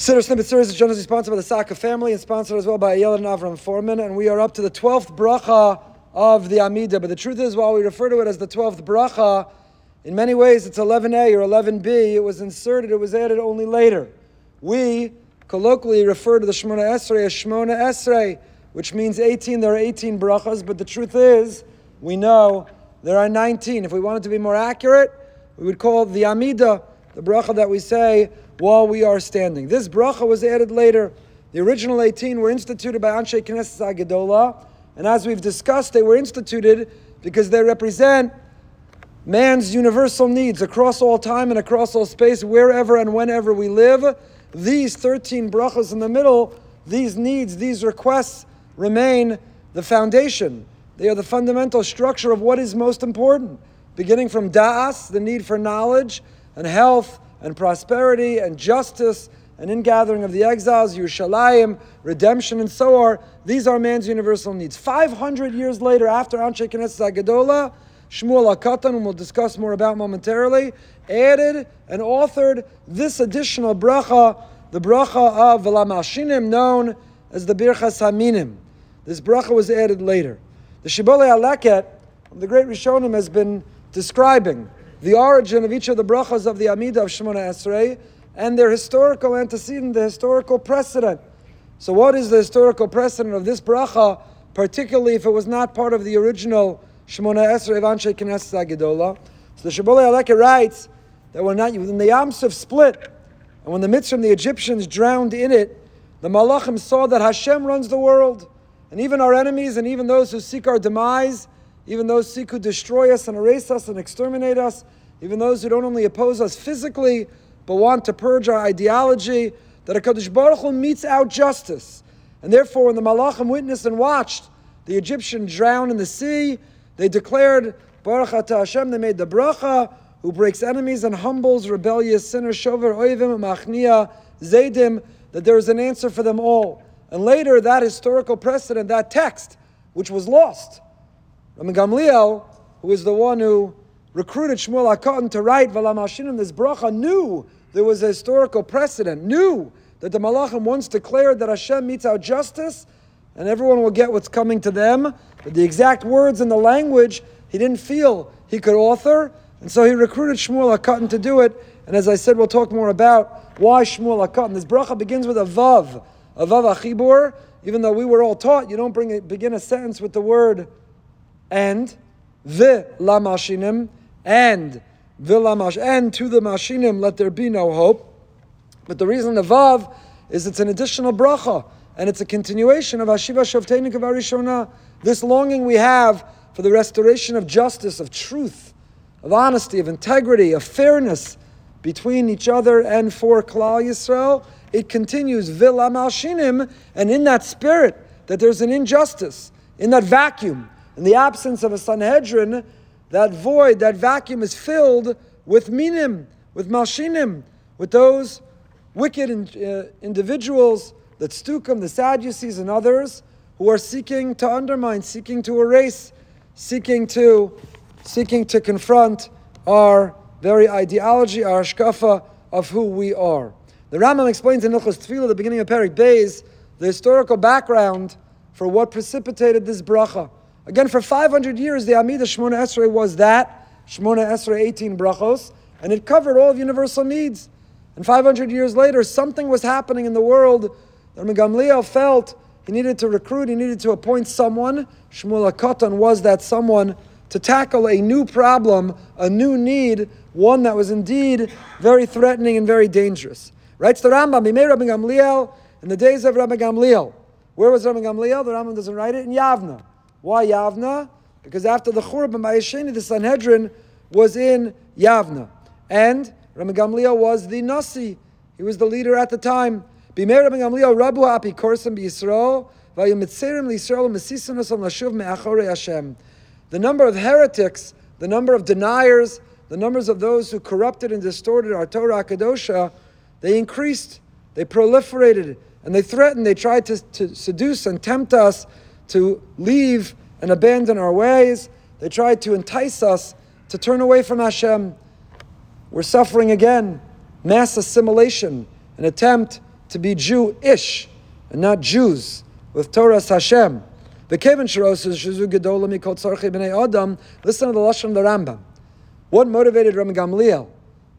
Siddur Snippet series is generously sponsored by the Saka family and sponsored as well by Ayel and Avram Foreman. And we are up to the 12th bracha of the Amida. But the truth is, while we refer to it as the 12th bracha, in many ways it's 11a or 11b. It was inserted, it was added only later. We colloquially refer to the Shemona Esrei as Shemona Esrei, which means 18. There are 18 brachas, but the truth is, we know there are 19. If we wanted to be more accurate, we would call the Amida the bracha that we say while we are standing. This bracha was added later. The original 18 were instituted by Anshe Knesset Hagedola, and as we've discussed, they were instituted because they represent man's universal needs across all time and across all space, wherever and whenever we live. These 13 brachas in the middle, these needs, these requests remain the foundation. They are the fundamental structure of what is most important, beginning from da'as, the need for knowledge, and health, and prosperity, and justice, and ingathering of the exiles, Yerushalayim, redemption, and so on. These are man's universal needs. 500 years later, after Anshe Knesset Hagedola, Shmuel HaKatan, whom we'll discuss more about momentarily, added and authored this additional bracha, the bracha of V'lamalshinim, known as the Birchas Haminim. This bracha was added later. The Shibbolei HaLeket, the great Rishonim, has been describing the origin of each of the brachas of the Amida of Shemona Esrei and their historical antecedent, the historical precedent. So, what is the historical precedent of this bracha, particularly if it was not part of the original Shemona Esrei of Anshe Knesset Hagedola? So, the Shibbolei HaLeket writes that when, when the Yam Suf split, and when the Mitzrayim, the Egyptians, drowned in it, the Malachim saw that Hashem runs the world. And even our enemies and even those who seek our demise, even those who seek to destroy us and erase us and exterminate us, even those who don't only oppose us physically, but want to purge our ideology, that HaKadosh Baruch Hu metes out justice. And therefore, when the Malachim witnessed and watched the Egyptians drown in the sea, they declared, Baruch Ata Hashem, they made the bracha, who breaks enemies and humbles rebellious sinners, Shover Oivim, Machnia, Zaydim, that there is an answer for them all. And later, that historical precedent, that text, which was lost, Rabbi Gamliel, who was the one who recruited Shmuel HaKatan to write V'lamalshinim, this bracha, knew there was a historical precedent, knew that the Malachim once declared that Hashem metes out justice and everyone will get what's coming to them. But the exact words and the language he didn't feel he could author, and so he recruited Shmuel HaKatan to do it. And as I said, we'll talk more about why Shmuel HaKatan. This bracha begins with a vav, a vav hachibur. Even though we were all taught, you don't bring a, begin a sentence with the word and the lamashinim and the lamash and to the mashinim let there be no hope. But the reason the vav is it's an additional bracha and it's a continuation of Ashiva of Arishona. This longing we have for the restoration of justice, of truth, of honesty, of integrity, of fairness between each other and for Klal Yisrael. It continues vila malshinim, and in that spirit that there's an injustice, in that vacuum, in the absence of a Sanhedrin, that void, that vacuum is filled with minim, with malshinim, with those wicked in, uh, individuals, the stukim, the Sadducees, and others who are seeking to undermine, seeking to erase, seeking to, seeking to confront our very ideology, our shkafa of who we are. The Rambam explains in Hilchos Tefillah, the beginning of Perek Beis, the historical background for what precipitated this bracha. Again, for 500 years, the Amida Shmona Esrei was that, Shmona Esrei 18 brachos, and it covered all of universal needs. And 500 years later, something was happening in the world that Gamliel felt he needed to recruit, he needed to appoint someone. Shmuel HaKatan was that someone to tackle a new problem, a new need, one that was indeed very threatening and very dangerous. Writes the Rambam, Bimei Rabbi Gamliel, in the days of Rabbi Gamliel. Where was Rabbi Gamliel? The Rambam doesn't write it, in Yavna. Why Yavna? Because after the Churban Ma'asheni, the Sanhedrin was in Yavna. And Rabbi Gamliel was the Nasi. He was the leader at the time. B'mei Rabbi Gamliel Rabu Apikorsim B'Yisrael Vayomitzerim L'Yisrael Mesisanos Al Nashuv Me'achorei Hashem. The number of heretics, the number of deniers, the numbers of those who corrupted and distorted our Torah Kadosha, they increased, they proliferated, and they threatened, they tried to, to seduce and tempt us to leave and abandon our ways. They tried to entice us to turn away from Hashem. We're suffering again mass assimilation, an attempt to be Jew-ish and not Jews with Torah Hashem. Listen to the Lashon of the Rambam. What motivated Rabbi Gamliel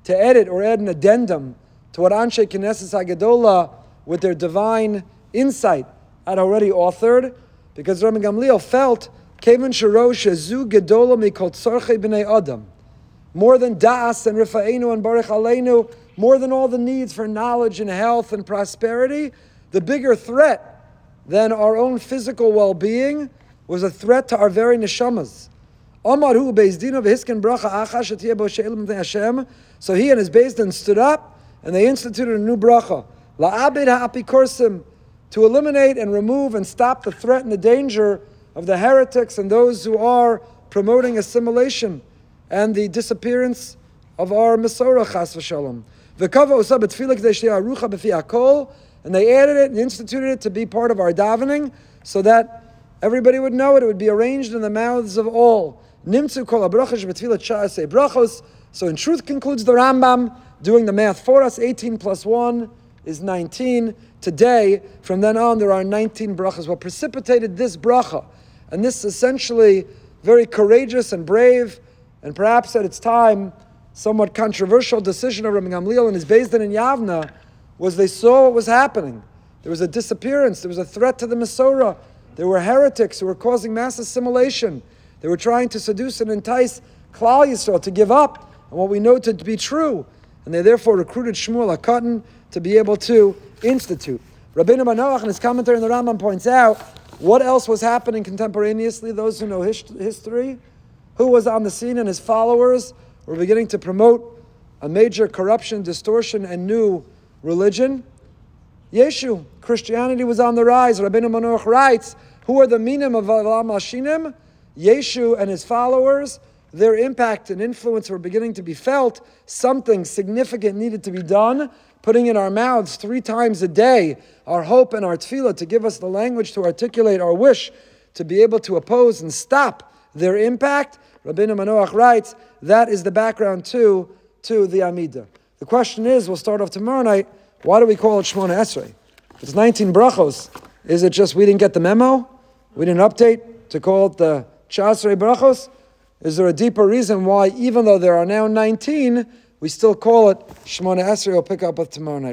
to edit or add an addendum to what Anshe Knesset Hagedola with their divine insight had already authored? Because Rabbi Gamliel felt Kevin Sharos Shazu Gedola B'nei Adam. More than Das and Rifa'enu and Baruch Aleinu, more than all the needs for knowledge and health and prosperity, the bigger threat than our own physical well-being was a threat to our very neshamas. So he and his Din stood up and they instituted a new bracha. La'abid ha'apikorsim, to eliminate and remove and stop the threat and the danger of the heretics and those who are promoting assimilation and the disappearance of our Masorah chas v'shalom. And they added it and instituted it to be part of our davening so that everybody would know it. It would be arranged in the mouths of all. Nimtzu kol brachos. So in truth concludes the Rambam doing the math for us. 18 plus 1 is 19. Today, from then on, there are 19 brachas. What precipitated this bracha, and this essentially very courageous and brave, and perhaps at its time, somewhat controversial decision of Rabbi Gamliel and his Din in Yavna was they saw what was happening. There was a disappearance. There was a threat to the Masorah. There were heretics who were causing mass assimilation. They were trying to seduce and entice Klal Yisrael to give up on what we know to be true. And they therefore recruited Shmuel HaKatan to be able to institute. Rabbeinu Manoach in his commentary in the Rambam points out what else was happening contemporaneously. Those who know his, history, who was on the scene and his followers were beginning to promote a major corruption, distortion, and new religion. Yeshu, Christianity was on the rise. Rabbeinu Manoach writes, who are the minim of Alam Hashinim? Yeshu and his followers, their impact and influence were beginning to be felt. Something significant needed to be done. Putting in our mouths three times a day our hope and our tefillah to give us the language to articulate our wish to be able to oppose and stop their impact. Rabbeinu Manoach writes, that is the background too to the Amidah. The question is, we'll start off tomorrow night, why do we call it Shemona Esrei? It's 19 brachos, is it just we didn't get the memo? We didn't update to call it the Chasrei brachos? Is there a deeper reason why, even though there are now 19, we still call it Shemona Esrei? We'll pick up with tomorrow night.